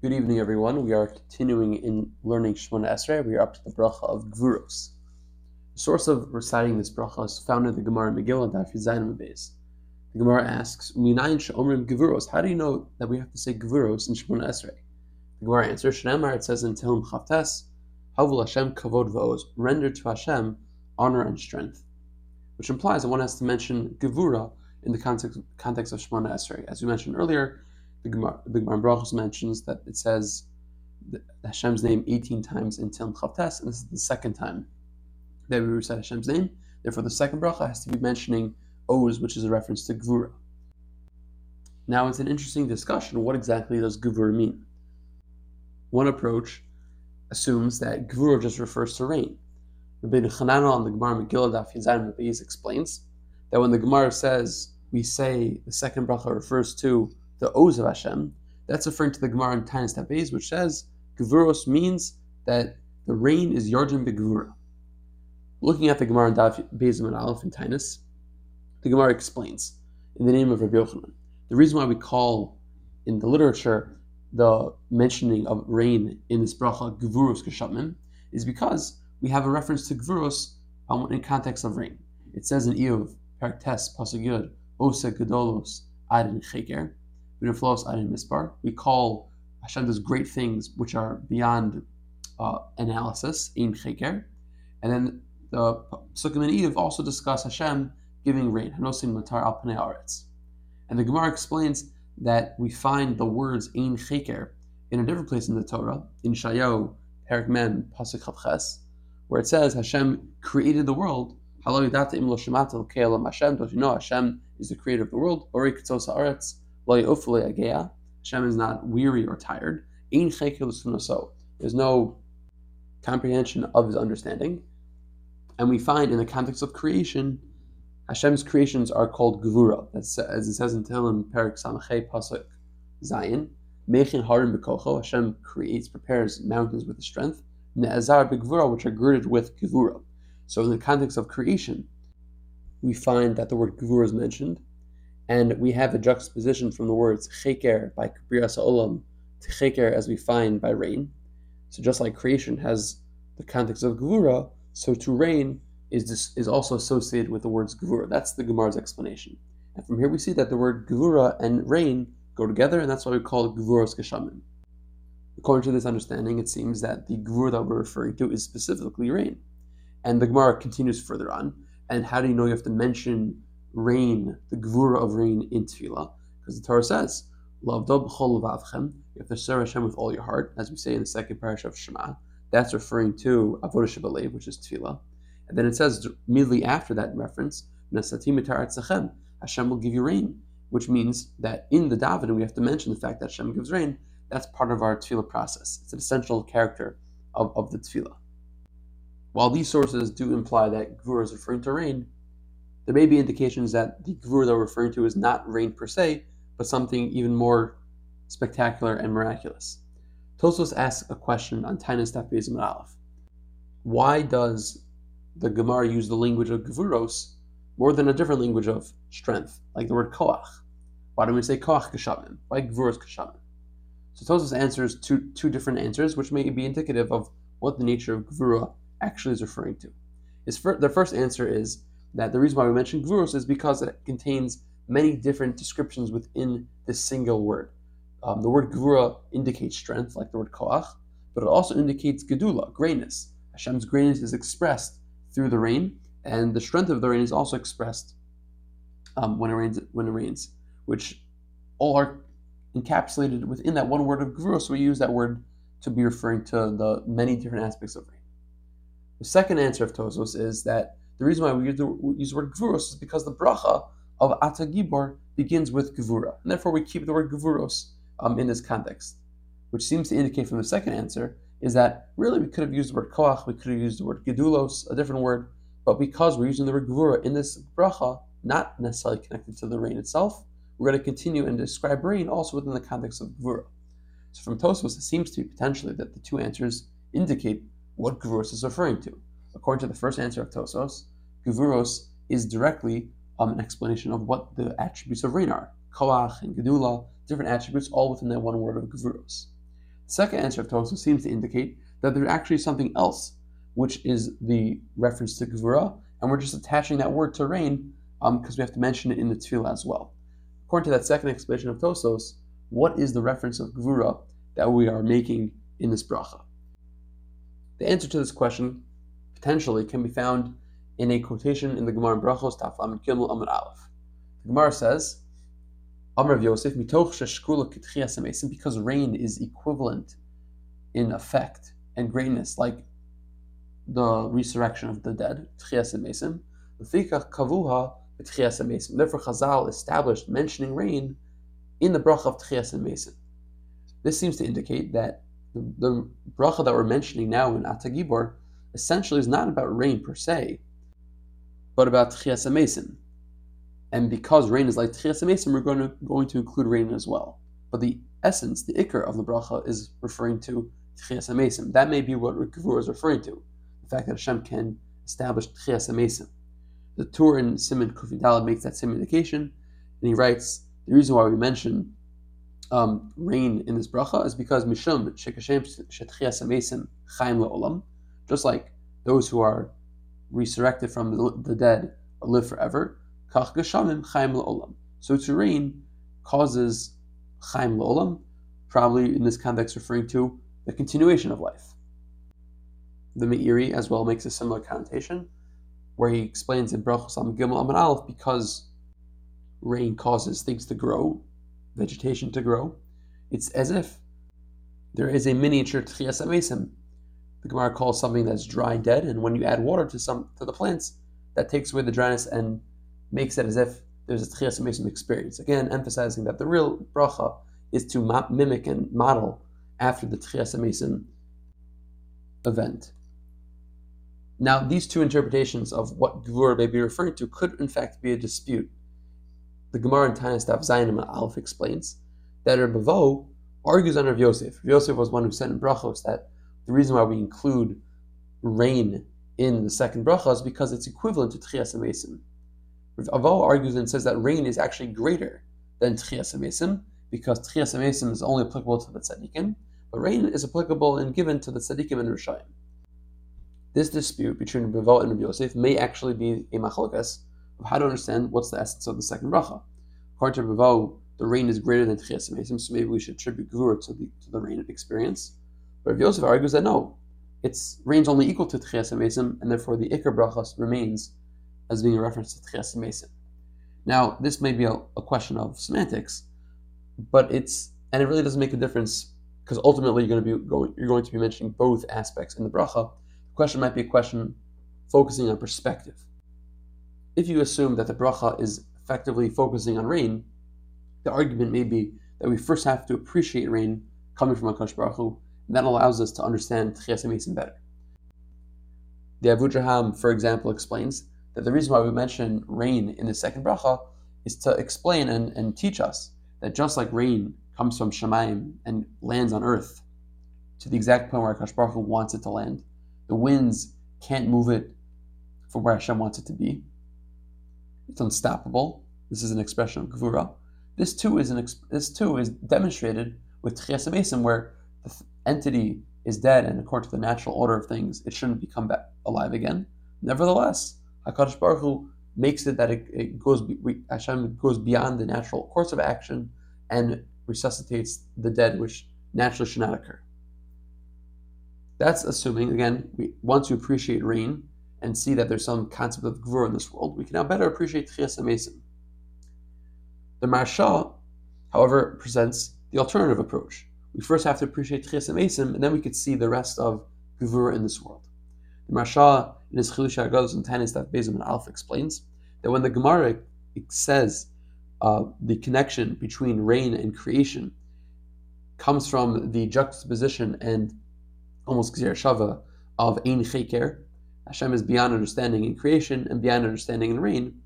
Good evening, everyone. We are continuing in learning Shemona Esrei. We are up to the bracha of Gvuros. The source of reciting this bracha is found in the Gemara Megillah Daf Zayin Beis. The Gemara asks, "Minayin she'omrim Gvuros." How do you know that we have to say Gvuros in Shemona Esrei? The Gemara answers, "Shneimar." It says in Tehillim Chavtes, "Havul Hashem kavod v'oz." Render to Hashem honor and strength, which implies that one has to mention Gevura in the context context of Shemona Esrei. As we mentioned earlier the Gemara, the Gemara Brachos mentions that it says Hashem's name 18 times in Tehillim Chavtes, and this is the second time that we recite Hashem's name. Therefore, the second bracha has to be mentioning Oz, which is a reference to Gvura. Now, it's an interesting discussion. What exactly does Gvura mean? One approach assumes that Gvura just refers to rain. Rabbi Chananel on the Gemara Megillah Daf Yizayim explains that when the Gemara says we say the second bracha refers to the Oz of Hashem, that's referring to the Gemara in Taanis Tabez, which says Gevuros means that the rain is Yardim Begvura. Looking at the Gemara in Dav Bezim and Aleph in Taanis, the Gemara explains in the name of Rabbi Yochanan. The reason why we call in the literature the mentioning of rain in this bracha Gevuros Geshamim is because we have a reference to Gevuros um, in context of rain. It says in Iyov, Parak Tes, Pasuk Yud, Osa Gedolos, Adin Cheker, Mispar. We call Hashem does great things which are beyond uh, analysis, in cheker. And then the Sukkim and Eve also discuss Hashem giving rain, Hanosim Matar al Aretz. And the Gemara explains that we find the words in cheker in a different place in the Torah, in Shayo, Perak Mem, Pasuk Chavches, where it says Hashem created the world. Hashem, Don't you know Hashem is the creator of the world? Hashem is not weary or tired. There's no comprehension of his understanding. And we find in the context of creation, Hashem's creations are called Gvura. That's as it says in Tehillim, Perik Samachay Pasuk Zion. Mechin Harim Bekocho. Hashem creates, prepares mountains with his strength. Ne'azar Begvura, which are girded with Gvura. So in the context of creation, we find that the word Gvura is mentioned, and we have a juxtaposition from the words cheker by Kibrias Olam to cheker as we find by rain. So just like creation has the context of gvura, so to rain is this, is also associated with the words gvura. That's the Gemara's explanation. And from here we see that the word gvura and rain go together, and that's why we call it gvuros geshamim. According to this understanding, it seems that the gvura that we're referring to is specifically rain. And the Gemara continues further on. And how do you know you have to mention rain, the gvura of rain in tefillah, because the Torah says, "Love b'chol vavchem." You have to serve Hashem with all your heart, as we say in the second parish of Shema. That's referring to avodah shabalev, which is tefillah. And then it says immediately after that reference, Hashem will give you rain, which means that in the davening we have to mention the fact that Hashem gives rain. That's part of our tefillah process. It's an essential character of, of the tefillah. While these sources do imply that gvura is referring to rain, there may be indications that the Gvur that we're referring to is not rain per se, but something even more spectacular and miraculous. Tosfos asks a question on Taanis Daf Bezim Aleph. Why does the Gemara use the language of Gvuros more than a different language of strength, like the word Koach? Why don't we say Koach Kashamim? Why Gvuros Kashamim? So Tosfos answers two, two different answers, which may be indicative of what the nature of Gvura actually is referring to. His the first answer is that the reason why we mention Gvuros is because it contains many different descriptions within this single word. Um, the word Gvura indicates strength, like the word Koach, but it also indicates Gedula, greatness. Hashem's greatness is expressed through the rain, and the strength of the rain is also expressed um, when it rains. When it rains, which all are encapsulated within that one word of Gvura. So we use that word to be referring to the many different aspects of rain. The second answer of Tosfos is that the reason why we use the, we use the word gvuros is because the bracha of Atagibor begins with gvura, and therefore we keep the word gvuros um, in this context, which seems to indicate from the second answer is that really we could have used the word koach, we could have used the word gedulos, a different word, but because we're using the word gvura in this bracha, not necessarily connected to the rain itself, we're going to continue and describe rain also within the context of gvura. So from Tosfos, it seems to be potentially that the two answers indicate what gvuros is referring to. According to the first answer of Tosfos, Gevuros is directly um, an explanation of what the attributes of rain are. Koach and Gedula, different attributes, all within that one word of Gevuros. The second answer of Tosfos seems to indicate that there's actually something else, which is the reference to Gvura, and we're just attaching that word to rain because um, we have to mention it in the tefillah as well. According to that second explanation of Tosfos, what is the reference of Gvura that we are making in this bracha? The answer to this question potentially can be found in a quotation in the Gemara in Brachos Taf Amid Gimel Amid Aleph. The Gemara says, Amr of Yosef, mitoch sheshkula because rain is equivalent in effect and greatness, like the resurrection of the dead, tchias emesim. kavuha tchias emesim. Therefore, Chazal established mentioning rain in the bracha of tchias emesim. This seems to indicate that the, the bracha that we're mentioning now in Atagibor essentially is not about rain per se, but about tchias emesim. And because rain is like Tchias Mesim, we're going to, going to include rain as well. But the essence, the ikr of the bracha is referring to Tchias Mesim. That may be what Gvur is referring to. The fact that Hashem can establish Tchias Mesim. The Tur in Simon Kufidal makes that same indication, and he writes the reason why we mention um, rain in this bracha is because Mishum Shekashem Shetchias Mesim Chaim Le'olam, just like those who are resurrected from the, dead live forever. So to rain causes chaim la'olam, probably in this context referring to the continuation of life. The Meiri as well makes a similar connotation, where he explains in Brachos Am Gimel Aman Aleph because rain causes things to grow, vegetation to grow. It's as if there is a miniature Tchias Amesim. The Gemara calls something that's dry dead, and when you add water to some to the plants, that takes away the dryness and makes it as if there's a Tchias Mesim experience. Again, emphasizing that the real bracha is to mimic and model after the Tchias Mesim event. Now, these two interpretations of what Gvur may be referring to could, in fact, be a dispute. The Gemara in Tanis Daf Zayin Aleph explains that Rebbe argues on Yosef. Yosef was one who said in brachos that the reason why we include rain in the second bracha is because it's equivalent to Tchias Mesim. Aval argues and says that rain is actually greater than Tchias Amesim because Tchias Amesim is only applicable to the Tzaddikim, but rain is applicable and given to the Tzaddikim and Rishayim. This dispute between Bavo and Rabbi Yosef may actually be a machlokas of how to understand what's the essence of the second bracha. According to Bavo, the rain is greater than Tchias Amesim, so maybe we should attribute Gvur to the, to the rain experience. But Rabbi Yosef argues that no, it's rain's only equal to Tchias Amesim, and therefore the Iker brachas remains as being a reference to Tchias Mesim. Now, this may be a, a, question of semantics, but it's and it really doesn't make a difference because ultimately you're going to be going you're going to be mentioning both aspects in the bracha. The question might be a question focusing on perspective. If you assume that the bracha is effectively focusing on rain, the argument may be that we first have to appreciate rain coming from Akash Baruch Hu, that allows us to understand Tchias better. The Avudraham, for example, explains that the reason why we mention rain in the second bracha is to explain and, and teach us that just like rain comes from Shemaim and lands on earth to the exact point where Akash Baruch Hu wants it to land, the winds can't move it from where Hashem wants it to be. It's unstoppable. This is an expression of Gvura. This too is an this too is demonstrated with Tchias where entity is dead, and according to the natural order of things, it shouldn't become back alive again. Nevertheless, Hakadosh Baruch Hu makes it that it, it goes Hashem goes beyond the natural course of action and resuscitates the dead, which naturally should not occur. That's assuming again, we, once you appreciate rain and see that there's some concept of gvur in this world, we can now better appreciate Tchias Amesim. The Maharsha, however, presents the alternative approach. We first have to appreciate Tchias Amesim, and then we could see the rest of gvur in this world. The Maharsha in his Chilush Agados and Tanis that Bezim and Alpha explains that when the Gemara says uh, the connection between rain and creation comes from the juxtaposition and almost Gzir Shava of Ein Cheker, Hashem is beyond understanding in creation and beyond understanding in rain.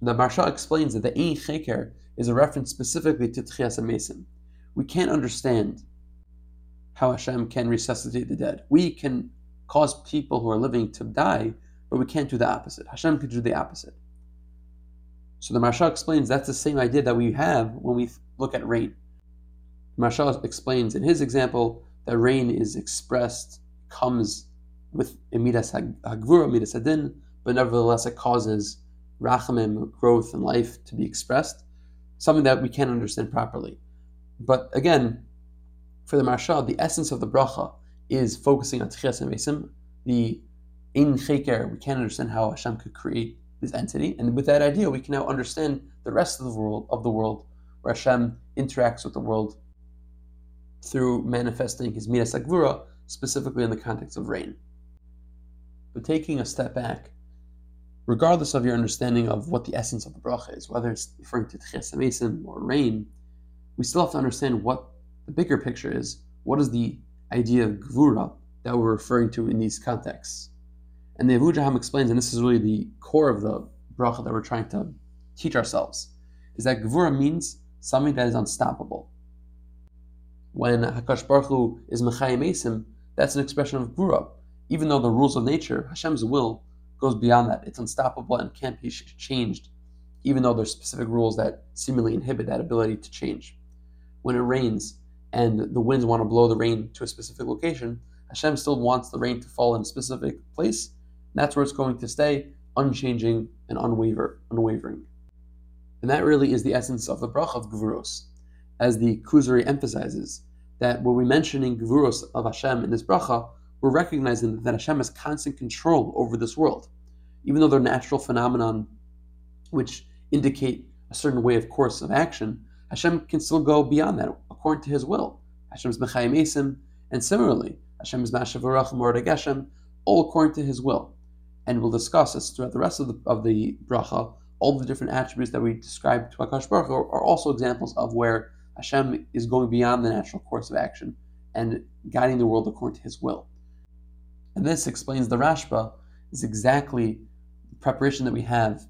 The Maharsha explains that the Ein Cheker is a reference specifically to Tchias Mesim. We can't understand how Hashem can resuscitate the dead. We can cause people who are living to die, but we can't do the opposite. Hashem could do the opposite. So the Maharsha explains that's the same idea that we have when we look at rain. Maharsha explains in his example that rain is expressed, comes with midas hagvura, midas adin, but nevertheless it causes rachamim, growth and life to be expressed, something that we can't understand properly. But again, for the Maharsha, the essence of the bracha is focusing on tchias and. The in cheker, we can't understand how Hashem could create this entity, and with that idea, we can now understand the rest of the world of the world, where Hashem interacts with the world through manifesting His midas agvura, specifically in the context of rain. But taking a step back, regardless of your understanding of what the essence of the bracha is, whether it's referring to tchias or rain, we still have to understand what the bigger picture is. What is the idea of gvura that we're referring to in these contexts? And the Avudraham explains, and this is really the core of the bracha that we're trying to teach ourselves, is that gvura means something that is unstoppable. When Hakadosh Baruch Hu is mechayim esim, that's an expression of gvura. Even though the rules of nature, Hashem's will, goes beyond that. It's unstoppable and can't be changed, even though there's specific rules that seemingly inhibit that ability to change. When it rains and the winds want to blow the rain to a specific location, Hashem still wants the rain to fall in a specific place. that's where it's going to stay, unchanging and unwaver, unwavering. And that really is the essence of the bracha of Gvuros. As the Kuzari emphasizes, that when we're mentioning Gvuros of Hashem in this bracha, we're recognizing that Hashem has constant control over this world. Even though they're natural phenomenon which indicate a certain way of course of action, Hashem can still go beyond that according to His will. Hashem is Mechayim Esim, and similarly, Hashem is Mashavarach Mordeg Hashem, all according to His will. And we'll discuss this throughout the rest of the, of the bracha. All the different attributes that we describe to Akash Baruch Hu are also examples of where Hashem is going beyond the natural course of action and guiding the world according to His will. And this explains the Rashba is exactly the preparation that we have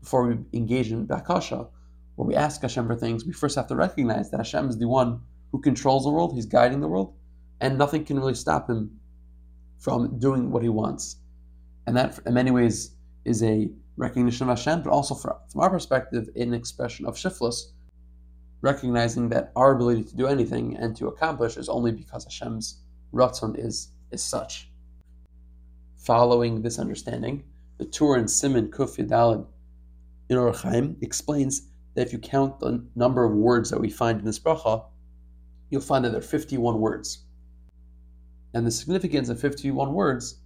before we engage in Bakasha, where we ask Hashem for things. We first have to recognize that Hashem is the one who controls the world, He's guiding the world, and nothing can really stop Him from doing what He wants. And that, in many ways, is a recognition of Hashem, but also from, from our perspective, an expression of shiflus, recognizing that our ability to do anything and to accomplish is only because Hashem's ratzon is, is such. Following this understanding, the Tur and Simon Kuf Yadalid in Orach Chaim explains that if you count the number of words that we find in this bracha, you'll find that there are 51 words. And the significance of 51 words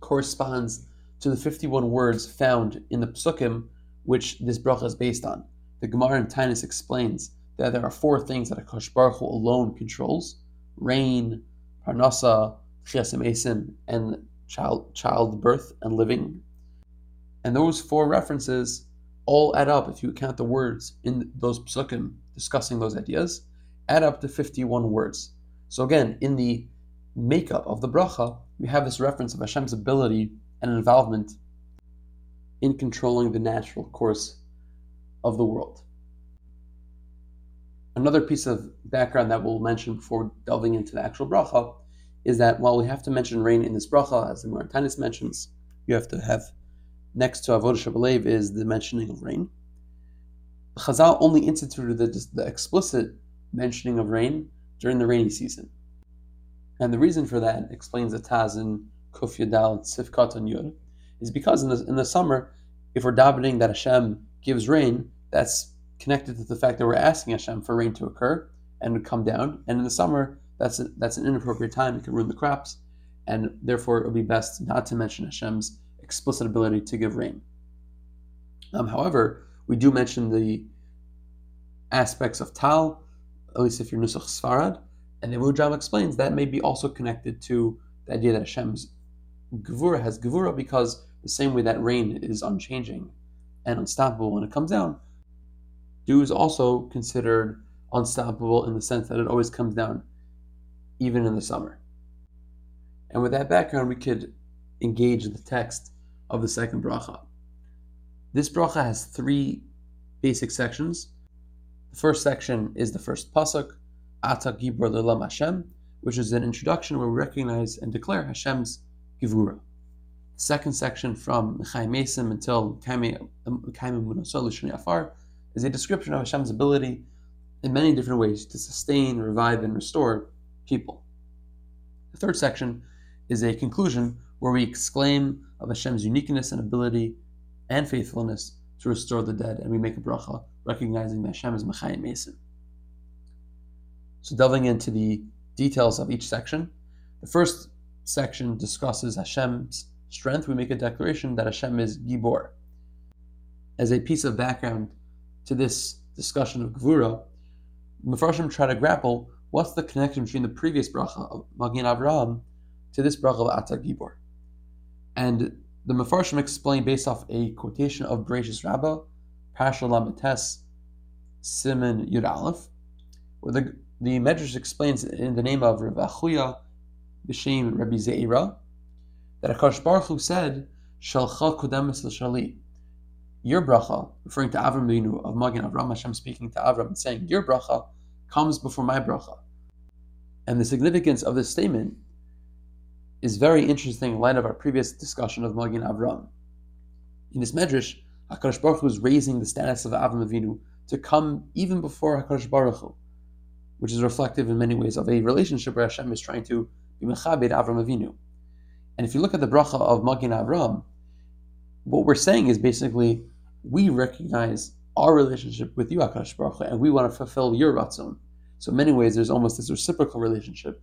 corresponds to the 51 words found in the psukim which this bracha is based on. The Gemara in Tainus explains that there are four things that Akash Baruch Hu alone controls: rain, parnasa, chiasim esim, and child, childbirth and living. And those four references all add up, if you count the words in those psukim discussing those ideas, add up to 51 words. So again, in the makeup of the bracha, we have this reference of Hashem's ability and involvement in controlling the natural course of the world. Another piece of background that we'll mention before delving into the actual bracha is that while we have to mention rain in this bracha, as the Martanis mentions, you have to have next to Avodah Shabalev is the mentioning of rain. Chazal only instituted the, the explicit mentioning of rain during the rainy season. And the reason for that, explains the Taz in Kuf Yadal Sifkat Yud, is because in the, in the summer, if we're davening that Hashem gives rain, that's connected to the fact that we're asking Hashem for rain to occur and to come down. And in the summer, that's a, that's an inappropriate time. It can ruin the crops, and therefore it would be best not to mention Hashem's explicit ability to give rain. Um, however, we do mention the aspects of Tal, at least if you're Nusach Sfarad, and the Mujam explains that may be also connected to the idea that Hashem's Gevura has Gevura because the same way that rain is unchanging and unstoppable when it comes down, dew is also considered unstoppable in the sense that it always comes down even in the summer. And with that background, we could engage the text of the second bracha. This bracha has three basic sections. The first section is the first pasuk, Ata Gibor Lelam Hashem, which is an introduction where we recognize and declare Hashem's Givura. The second section from Mechai Mesim until Kaimim um, Munasol Afar is a description of Hashem's ability in many different ways to sustain, revive, and restore people. The third section is a conclusion where we exclaim of Hashem's uniqueness and ability and faithfulness to restore the dead, and we make a bracha recognizing that Hashem is Mechayim Mason. So, delving into the details of each section, the first section discusses Hashem's strength. We make a declaration that Hashem is Gibor. As a piece of background to this discussion of Gvura, Mefarshim try to grapple what's the connection between the previous bracha of Magin Avraham to this bracha of Ata Gibor. And the Mefarshim explain based off a quotation of Bereshis Rabbah, Parshal Lamites, Simon Yud Aleph, where the, the Medrash explains in the name of Rav Achuya, B'Shem Rabbi Zeira, that Akash Baruch Hu said, Shalcha Kodemis L'Shali, your bracha, referring to Avram Binu of Magin Avram, Hashem speaking to Avram and saying, Your bracha comes before my bracha. And the significance of this statement is very interesting in light of our previous discussion of Magin Avram. In this Medrash, HaKadosh Baruch Hu is raising the status of Avram Avinu to come even before HaKadosh Baruch Hu, which is reflective in many ways of a relationship where Hashem is trying to be Mechabed Avram Avinu. And if you look at the bracha of Magin Avram, what we're saying is basically we recognize our relationship with you, Akash Baruch Hu, and we want to fulfill your ratzon. So in many ways, there's almost this reciprocal relationship,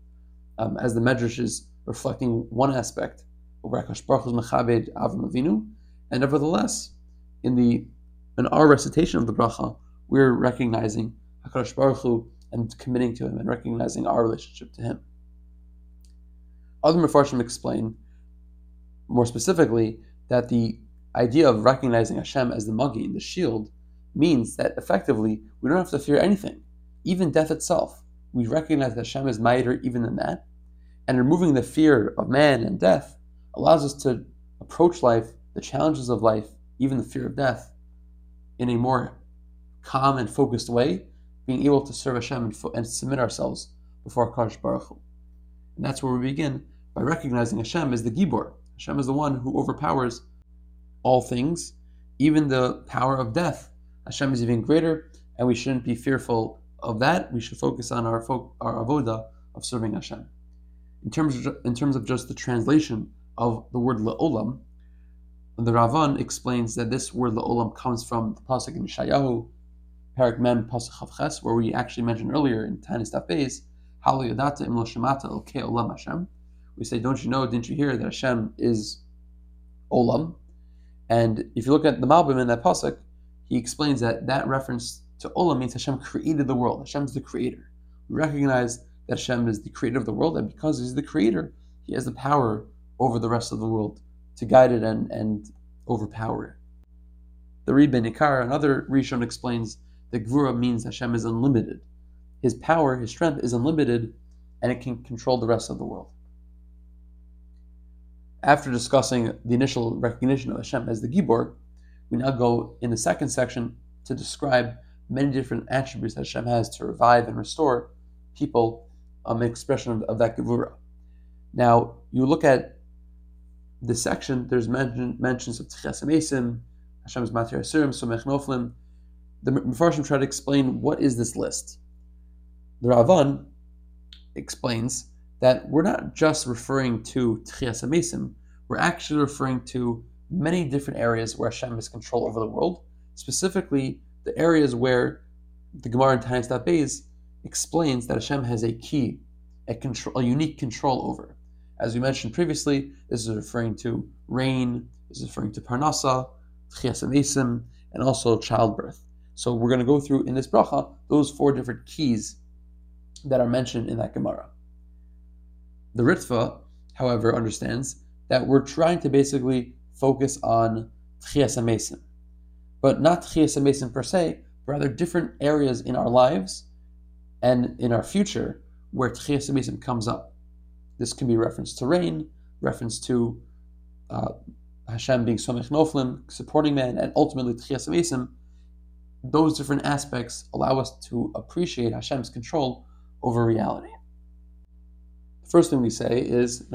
um, as the Medrash is reflecting one aspect of Akash Baruch Mechabed Avram Avinu, and nevertheless, in the in our recitation of the bracha, we're recognizing Hakadosh Baruch Hu and committing to Him and recognizing our relationship to Him. Other Mefarshim explain more specifically that the idea of recognizing Hashem as the Magi, the shield, means that effectively we don't have to fear anything, even death itself. We recognize that Hashem is mightier even than that, and removing the fear of man and death allows us to approach life, the challenges of life, even the fear of death, in a more calm and focused way, being able to serve Hashem and, fo- and submit ourselves before Kadosh Baruch Hu. And that's where we begin by recognizing Hashem as the Gibor. Hashem is the one who overpowers all things, even the power of death. Hashem is even greater, and we shouldn't be fearful of that. We should focus on our fo- our avoda of serving Hashem. In terms of, in terms of just the translation of the word leolam, the Ravan explains that this word leolam comes from the pasuk in Shayahu, Parak Mem pasuk Chavches, where we actually mentioned earlier in Tanis Tafez, Halu Yadata Im Lo Shemata El Olam Hashem. We say, don't you know, didn't you hear that Hashem is Olam, and if you look at the Malbim in that pasuk, he explains that that reference to Olam means Hashem created the world. Hashem is the creator. We recognize that Hashem is the creator of the world, and because He's the creator, He has the power over the rest of the world to guide it and, and overpower it. The Reed Ben Ikar, another Rishon, explains that Gvura means Hashem is unlimited. His power, His strength is unlimited, and it can control the rest of the world after discussing the initial recognition of Hashem as the Gibor, we now go in the second section to describe many different attributes that Hashem has to revive and restore people, um, an expression of, of that Gevura. Now, you look at this section, there's mention, mentions of Tchias Amesim, Hashem's Matir Asurim, Somech Noflim. The Mefarshim try to explain what is this list. The Ravan explains that we're not just referring to Tchias Amesim, we're actually referring to many different areas where Hashem has control over the world, specifically the areas where the Gemara in Tanis Beis explains that Hashem has a key, a, control, a unique control over. As we mentioned previously, this is referring to rain, this is referring to Parnasa, Tchias Amesim, and also childbirth. So we're going to go through in this bracha those four different keys that are mentioned in that Gemara. The Ritva, however, understands that we're trying to basically focus on Tchias Amesim, but not Tchias Amesim per se, rather different areas in our lives and in our future where Tchias Amesim comes up. This can be reference to rain, reference to uh, Hashem being Somech Noflim, supporting man, and ultimately Tchias Amesim. Those different aspects allow us to appreciate Hashem's control over reality. The first thing we say is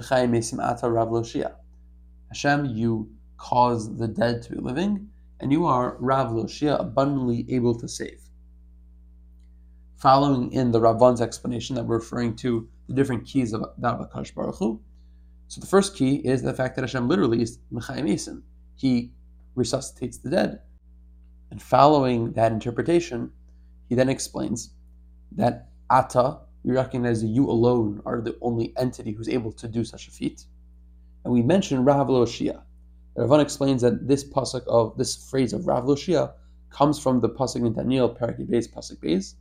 Hashem, you cause the dead to be living, and you are Rav Loshia, abundantly able to save. following in the Ravan's explanation that we're referring to the different keys of Davash Baruch Hu. So the first key is the fact that Hashem literally is Mechayim He resuscitates the dead. And following that interpretation, he then explains that Ata, we recognize that you alone are the only entity who's able to do such a feat. And we mention Rav Loshia. Ravan explains that this pasuk of this phrase of Rav Loshia comes from the pasuk in Daniel, Parak Beis, pasuk Beis,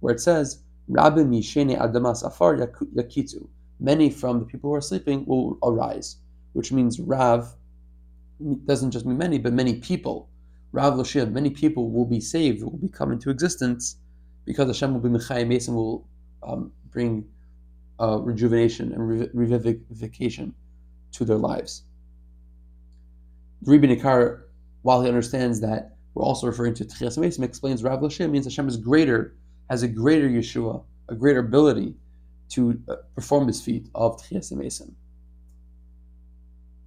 where it says, Rabbi Mishene Adamas Afar Yakitu. Many from the people who are sleeping will arise, which means Rav doesn't just mean many, but many people. Rav Loshia, many people will be saved, will be come into existence because Hashem will be Mechai Mason will um, bring uh, rejuvenation and revivification to their lives. Rebbe Nikar, while he understands that we're also referring to Tchias Mason, explains Rav Loshia means Hashem is greater has a greater Yeshua, a greater ability to uh, perform this feat of Tchias Mesim.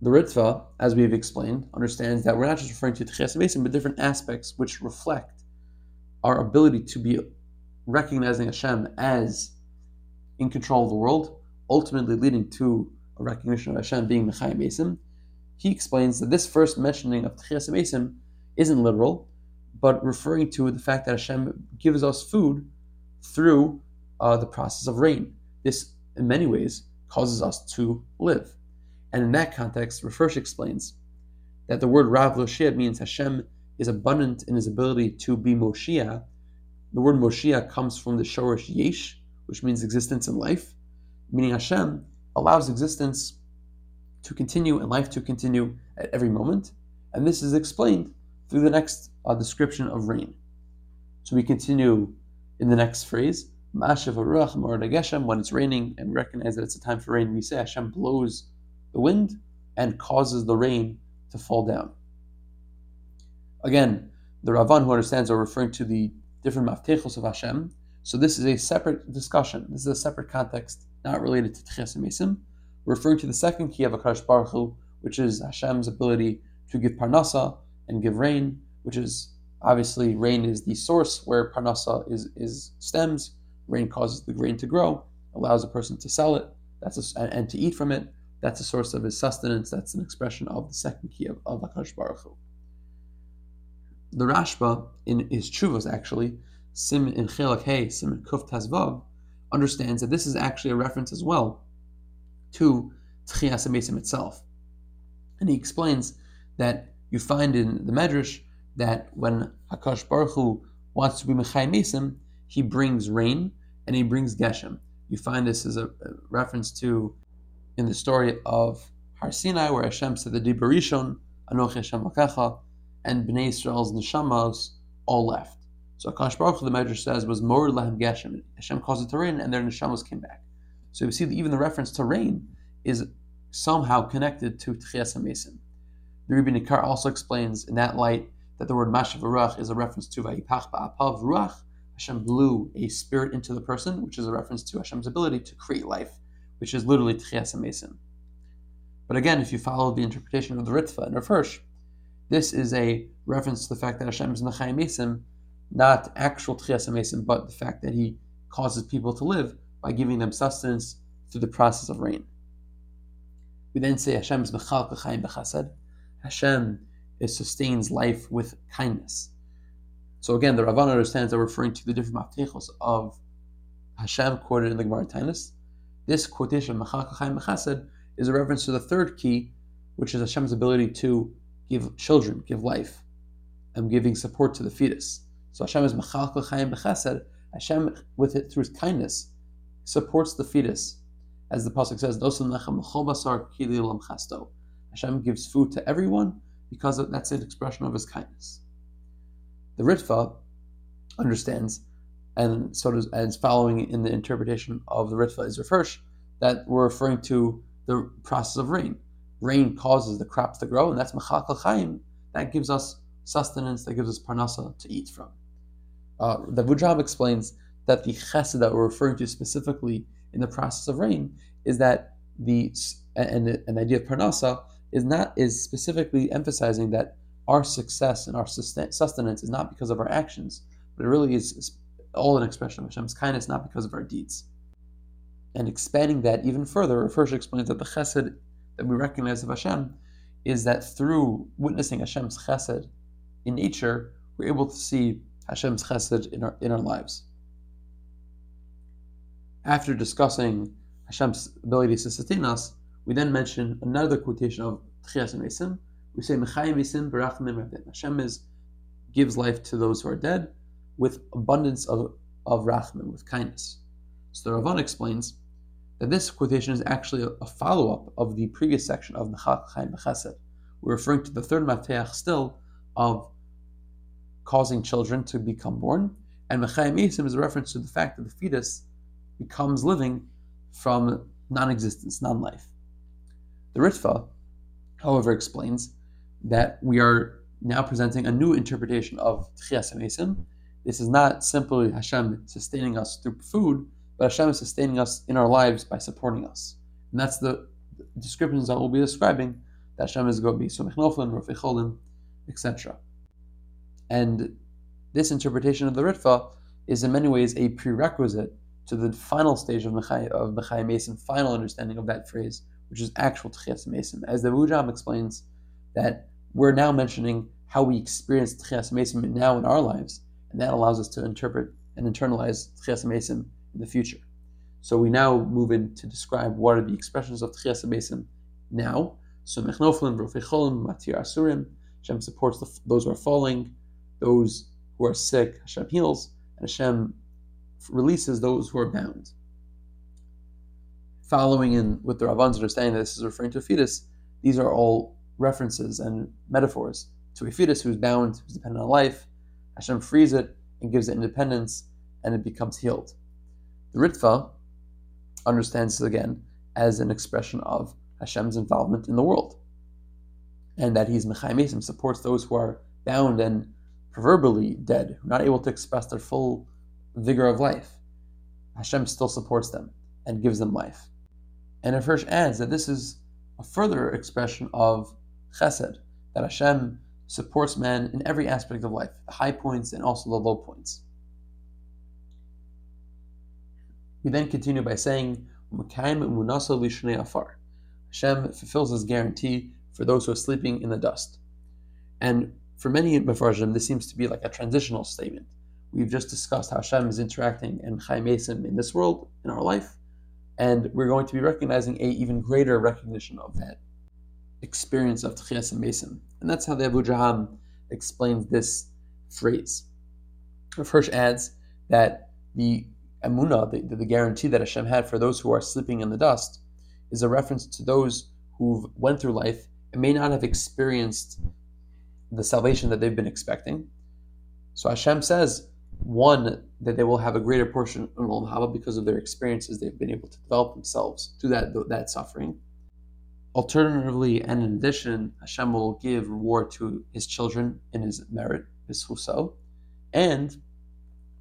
The Ritva, as we have explained, understands that we're not just referring to Tchias Mesim, but different aspects which reflect our ability to be recognizing Hashem as in control of the world, ultimately leading to a recognition of Hashem being Mechayim Mesim. He explains that this first mentioning of Tchias Mesim isn't literal, but referring to the fact that Hashem gives us food through uh, the process of rain. This, in many ways, causes us to live. And in that context, Rav Hirsch explains that the word Rav Loshia means Hashem is abundant in his ability to be Moshia. The word Moshia comes from the Shorish Yesh, which means existence and life, meaning Hashem allows existence to continue and life to continue at every moment. And this is explained through the next uh, description of rain. So we continue in the next phrase, when it's raining and recognize that it's a time for rain, we say Hashem blows the wind and causes the rain to fall down. Again, the Ravan who understands are referring to the different maftechos of Hashem. So this is a separate discussion. This is a separate context, not related to Tchias and Mesim. Referring to the second key of Akash Baruch Hu, which is Hashem's ability to give parnasa and give rain, which is obviously rain is the source where parnasa is, is stems. Rain causes the grain to grow, allows a person to sell it, that's a, and to eat from it. That's a source of his sustenance. That's an expression of the second key of, of Akash Baruch Hu. The Rashba in his Chuvas actually, Sim in Chelak Hey, Sim in Kuf Tazvav, understands that this is actually a reference as well to Tchias Mesim itself. And he explains that you find in the Medrash that when Hakash Baruch Hu wants to be Mechai Mesim, he brings rain and he brings Geshem. You find this as a, reference to in the story of Har Sinai, where Hashem said the Dibarishon, Anoch Hashem Lakacha, and Bnei Israel's Neshamas all left. So Hakash Baruch Hu, the Medrash says, was Mor Lahem Geshem. Hashem caused it to rain, and their Neshamas came back. So you see that even the reference to rain is somehow connected to Tchias HaMesim. The Rebbe Nikar also explains in that light that the word Mashav Ruach is a reference to Vayipach Ba'apav Ruach. Hashem blew a spirit into the person, which is a reference to Hashem's ability to create life, which is literally Tchias HaMesim. But again, if you follow the interpretation of the Ritva and Rav this is a reference to the fact that Hashem is Nechayim Mesim, not actual Tchias HaMesim, but the fact that He causes people to live by giving them sustenance through the process of rain. We then say Hashem is Mechal B'chayim B'chasad. Hashem is, sustains life with kindness. So again, the Ravan understands that referring to the different maftechos of Hashem quoted in the Gemara Tainus. This quotation, Mechal B'chayim B'chasad, is a reference to the third key, which is Hashem's ability to give children, give life, and giving support to the fetus. So Hashem is Mechal B'chayim B'chasad. Hashem, with it through kindness, supports the fetus as the pasuk says, Hashem gives food to everyone because that's an expression of His kindness. The Ritva understands, and so does, and following in the interpretation of the Ritva is Rav Hirsch, that we're referring to the process of rain. Rain causes the crops to grow, and that's Mechal Chaim. That gives us sustenance, that gives us parnasa to eat from. Uh, the Vujab explains that the chesed that we're referring to specifically in the process of rain is that the and, the idea of parnasa is not is specifically emphasizing that our success and our sustenance is not because of our actions, but it really is all an expression of Hashem's kindness, not because of our deeds. And expanding that even further, First explains that the chesed that we recognize of Hashem is that through witnessing Hashem's chesed in nature, we're able to see Hashem's chesed in our, in our lives. After discussing Hashem's ability to sustain us, we then mention another quotation of Tchias Mesim. We say, Mechayim Mesim Barachmim Hashem is, gives life to those who are dead with abundance of, of rachmim, with kindness. So the Ravan explains that this quotation is actually a, follow up of the previous section of Mechach Chaim Bechesed. We're referring to the third Mafteach still of causing children to become born, and Mechayim Mesim is a reference to the fact that the fetus becomes living from non existence, non life. The Ritva, however, explains that we are now presenting a new interpretation of Tchias Mesim. This is not simply Hashem sustaining us through food, but Hashem is sustaining us in our lives by supporting us. And that's the descriptions that we'll be describing that Hashem is going to be Sumich Noflim, Rafi Cholim, etc. And this interpretation of the Ritva is in many ways a prerequisite to the final stage of Mechai, of Mechai Mason, final understanding of that phrase, which is actual Tchias Mason. As the Wujam explains, that we're now mentioning how we experience Tchias Mason now in our lives, and that allows us to interpret and internalize Tchias Mason in the future. So we now move in to describe what are the expressions of Tchias Mason now. So Mechnoflim, Roficholim, Matir Asurim, Hashem supports the, those who are falling, those who are sick, Hashem heals, and Hashem releases those who are bound. Following in with the Rabban's understanding that this is referring to a fetus, these are all references and metaphors to a fetus who's bound, who's dependent on life. Hashem frees it and gives it independence, and it becomes healed. The Ritva understands this again as an expression of Hashem's involvement in the world, and that He's Mechaimesim, supports those who are bound and proverbially dead, who are not able to express their full vigor of life. Hashem still supports them and gives them life. And Hirsch adds that this is a further expression of chesed, that Hashem supports man in every aspect of life, the high points and also the low points. We then continue by saying, Hashem fulfills his guarantee for those who are sleeping in the dust. And for many Mefarshim, this seems to be like a transitional statement. We've just discussed how Hashem is interacting and Chaim Mesim in this world, in our life, and we're going to be recognizing a even greater recognition of that experience of Tchias and Mesim. And that's how the Avudraham explains this phrase. Hirsch adds that the Amunah, the, the guarantee that Hashem had for those who are sleeping in the dust, is a reference to those who've went through life and may not have experienced the salvation that they've been expecting. So Hashem says, one, that they will have a greater portion in Olam Haba because of their experiences they've been able to develop themselves through that, that suffering. Alternatively, and in addition, Hashem will give reward to his children in his merit, his chuso. And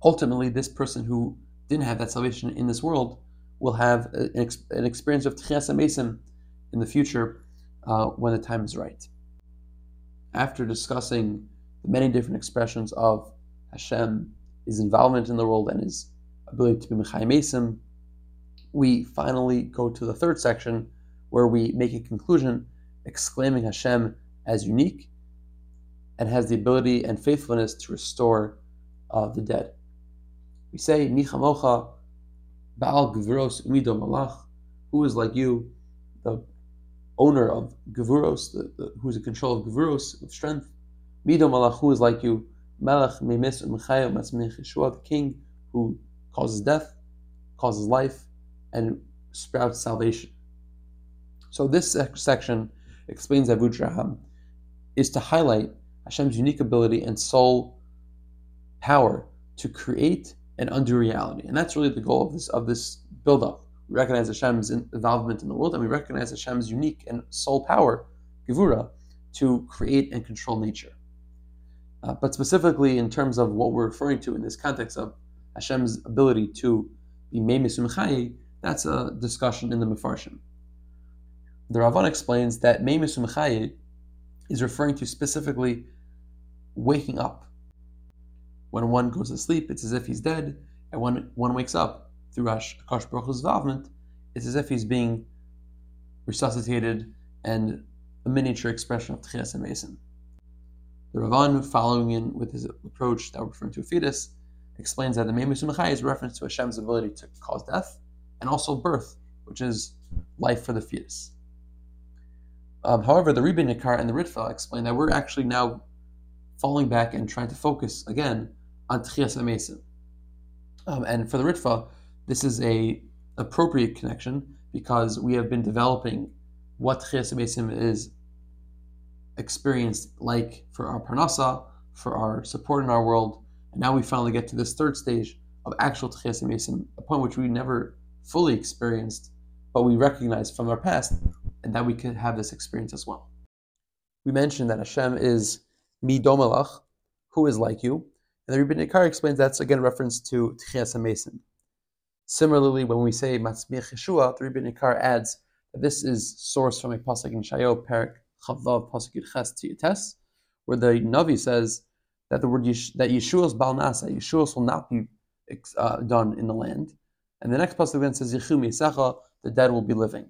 ultimately, this person who didn't have that salvation in this world will have an, an experience of Tchias Mesim in the future uh, when the time is right. After discussing the many different expressions of Hashem, his involvement in the world, and his ability to be Mechai Mesim, we finally go to the third section where we make a conclusion exclaiming Hashem as unique and has the ability and faithfulness to restore uh, the dead. We say, Michamocha Baal Gvuros Umido Malach, who is like you, the owner of Gvuros, the, the, who is in control of Gvuros, of strength. Mido Malach, who is like you, Melech Memis Umchayim Matzmich Yeshua, the king who causes death, causes life, and sprouts salvation. So this section explains Avudraham is to highlight Hashem's unique ability and sole power to create and undo reality. And that's really the goal of this of this build-up. We recognize Hashem's involvement in the world and we recognize Hashem's unique and sole power, Gevura, to create and control nature. Uh, but specifically in terms of what we're referring to in this context of Hashem's ability to be Meimisum that's a discussion in the Mefarshim. The Ravan explains that Meimisum is referring to specifically waking up. when one goes to sleep, it's as if he's dead, and when one wakes up through Akash Baruch Hu's involvement, it's as if he's being resuscitated and a miniature expression of Tchias Mason. The Ravan, following in with his approach that we're referring to a fetus, explains that the Memus Mechai is reference to Hashem's ability to cause death and also birth, which is life for the fetus. Um, however, the Rebbe Nikar and the Ritva explain that we're actually now falling back and trying to focus again on Tchias Amesim. Um, and for the Ritva, this is a appropriate connection because we have been developing what Tchias Amesim is experienced like for our Parnasa, for our support in our world, and now we finally get to this third stage of actual Tchias a point which we never fully experienced, but we recognize from our past, and that we can have this experience as well. We mentioned that Hashem is Mi Domelach, who is like you, and the Rebbe Nikar explains that's again reference to Tchias Amesim. Similarly, when we say Matzmiach Yeshua, the Rebbe Nikar adds that this is sourced from a pasuk in Shayo, Perik Chavav pasuk Ches Tiyates, where the Navi says that the word Yesh- that Yeshua's Bal Nasa, Yeshua's will not be uh, done in the land, and the next pasuk then says Yichum Yisecha, the dead will be living.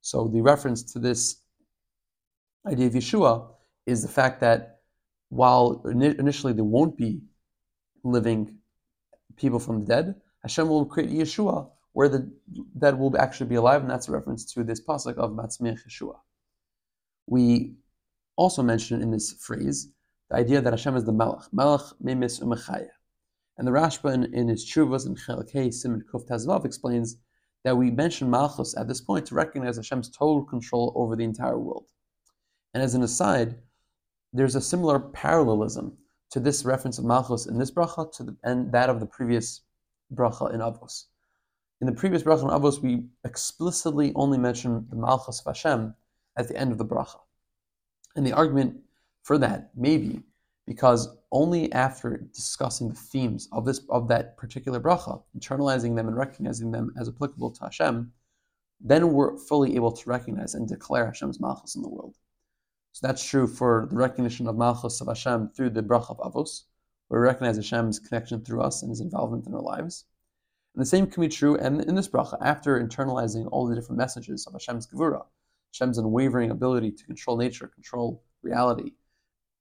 So the reference to this idea of Yeshua is the fact that while initially there won't be living people from the dead, Hashem will create Yeshua where the dead will actually be alive, and that's a reference to this pasuk of Matzmiach Yeshua. We also mention in this phrase the idea that Hashem is the Melech, Melech Memis Umechaya. And the Rashba in, in his Chuvas and Chelakei Simon Kuf Tazvav explains that we mention Malchus at this point to recognize Hashem's total control over the entire world. And as an aside, there's a similar parallelism to this reference of Malchus in this bracha to the, and that of the previous bracha in Avos. In the previous bracha in Avos, we explicitly only mention the Malchus of Hashem at the end of the bracha. And the argument for that may be because only after discussing the themes of this of that particular bracha, internalizing them and recognizing them as applicable to Hashem, then we're fully able to recognize and declare Hashem's malchus in the world. So that's true for the recognition of malchus of Hashem through the bracha of Avos, where we recognize Hashem's connection through us and His involvement in our lives. And the same can be true and in this bracha after internalizing all the different messages of Hashem's gevura, Hashem's unwavering ability to control nature, control reality,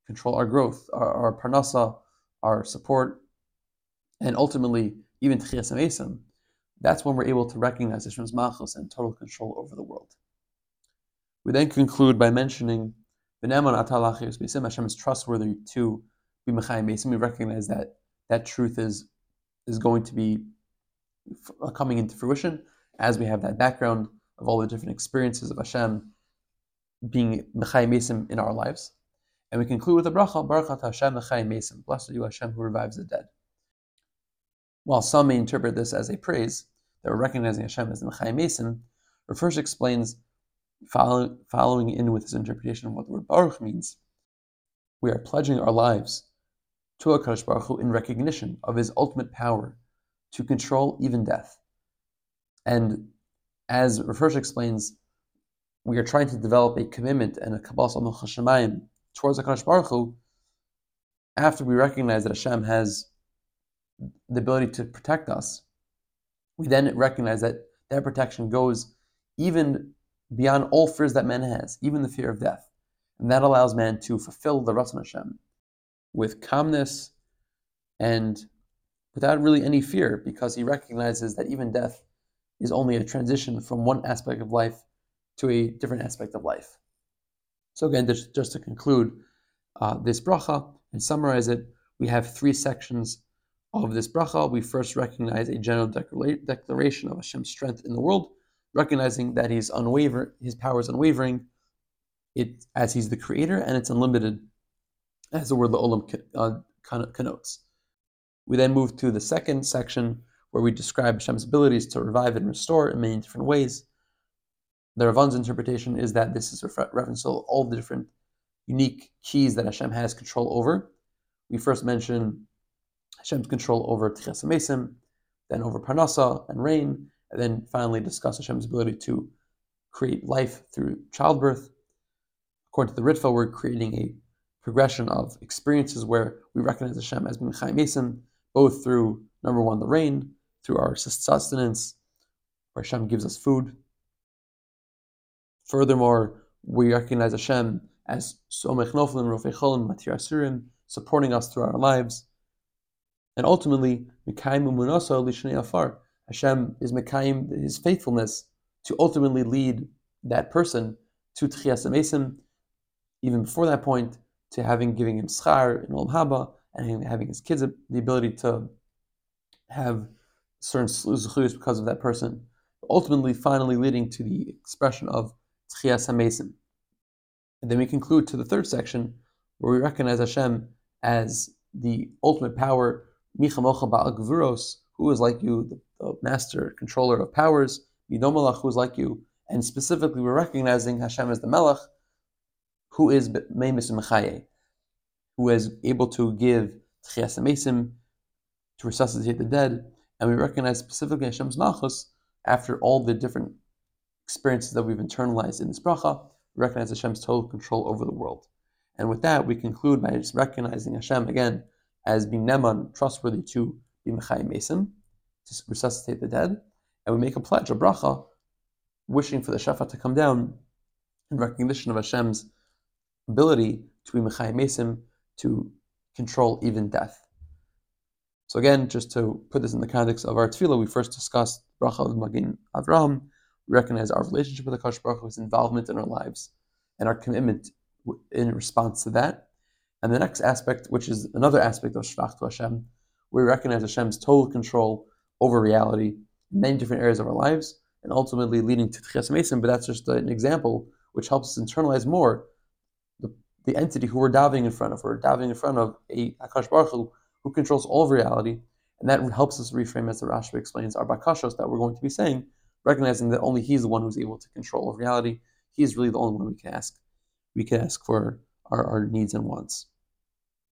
control our growth, our, our parnasa, our support, and ultimately even tchias amesim, that's when we're able to recognize Hashem's malchus and total control over the world. We then conclude by mentioning Hashem is trustworthy to be mechayim. We recognize that that truth is is going to be coming into fruition as we have that background of all the different experiences of Hashem being mechayim mesim in our lives. And we conclude with a bracha, Baruch Hashem Mechayim Mesim. Blessed are you, Hashem, who revives the dead. While some may interpret this as a praise, that we're recognizing Hashem as the Mechayim Mesim, Rav explains, follow, following in with his interpretation of what the word Baruch means, we are pledging our lives to HaKadosh Baruch Hu in recognition of his ultimate power to control even death. And as Rav explains, we are trying to develop a commitment and a Kabbalah al Hashemayim towards HaKadosh Baruch Hu, after we recognize that Hashem has the ability to protect us, we then recognize that that protection goes even beyond all fears that man has, even the fear of death. And that allows man to fulfill the Ratzon Hashem with calmness and without really any fear, because he recognizes that even death is only a transition from one aspect of life to a different aspect of life. So again, just, to conclude uh, this bracha and summarize it, we have three sections of this bracha. We first recognize a general declaration of Hashem's strength in the world, recognizing that He's unwavering, His power is unwavering, it as He's the Creator, and it's unlimited, as the word La'olam uh, connotes. We then move to the second section where we describe Hashem's abilities to revive and restore in many different ways. The Ravon's interpretation is that this is refer- reference to all the different unique keys that Hashem has control over. We first mention Hashem's control over Tchias Mesim, then over Parnasa and rain, and then finally discuss Hashem's ability to create life through childbirth. According to the Ritva, we're creating a progression of experiences where we recognize Hashem as being Mason, both through number one, the rain, through our sustenance, where Hashem gives us food. Furthermore, we recognize Hashem as Somech Noflim, Rofei Matir Asurim, supporting us through our lives. And ultimately, Mekayim Umunasa Lishnei Afar. Hashem is Mekayim, his faithfulness to ultimately lead that person to Tchias Amesim, even before that point, to having giving him schar in Olam Haba, and having his kids the ability to have certain zechuyos because of that person, ultimately, finally leading to the expression of Tchias Hamesim. And then we conclude to the third section, where we recognize Hashem as the ultimate power, Michamocha Ba'al Gvuros, who is like you, the, master controller of powers, Midomalach, who is like you, and specifically we're recognizing Hashem as the Melech, who is Meimis Mechaye, who is able to give Tchias to resuscitate the dead, and we recognize specifically Hashem's Malchus after all the different experiences that we've internalized in this bracha, we recognize Hashem's total control over the world. And with that, we conclude by just recognizing Hashem again as being Neman, trustworthy to be Mechayim Mesim, to resuscitate the dead, and we make a pledge, a bracha, wishing for the Shafat to come down in recognition of Hashem's ability to be Mechayim Mesim, to control even death. So again, just to put this in the context of our tefillah, we first discussed bracha of Magin Avraham. We recognize our relationship with the Kadosh Baruch Hu's involvement in our lives and our commitment in response to that. And the next aspect, which is another aspect of Shvach to Hashem, we recognize Hashem's total control over reality in many different areas of our lives, and ultimately leading to Tchias Mason. But that's just an example which helps us internalize more the, the entity who we're diving in front of. We're diving in front of a Akash Baruch Hu who controls all of reality, and that helps us reframe, as the Rashi explains, our bakashos that we're going to be saying, recognizing that only He's the one who's able to control reality. He's really the only one we can ask. We can ask for our, our needs and wants.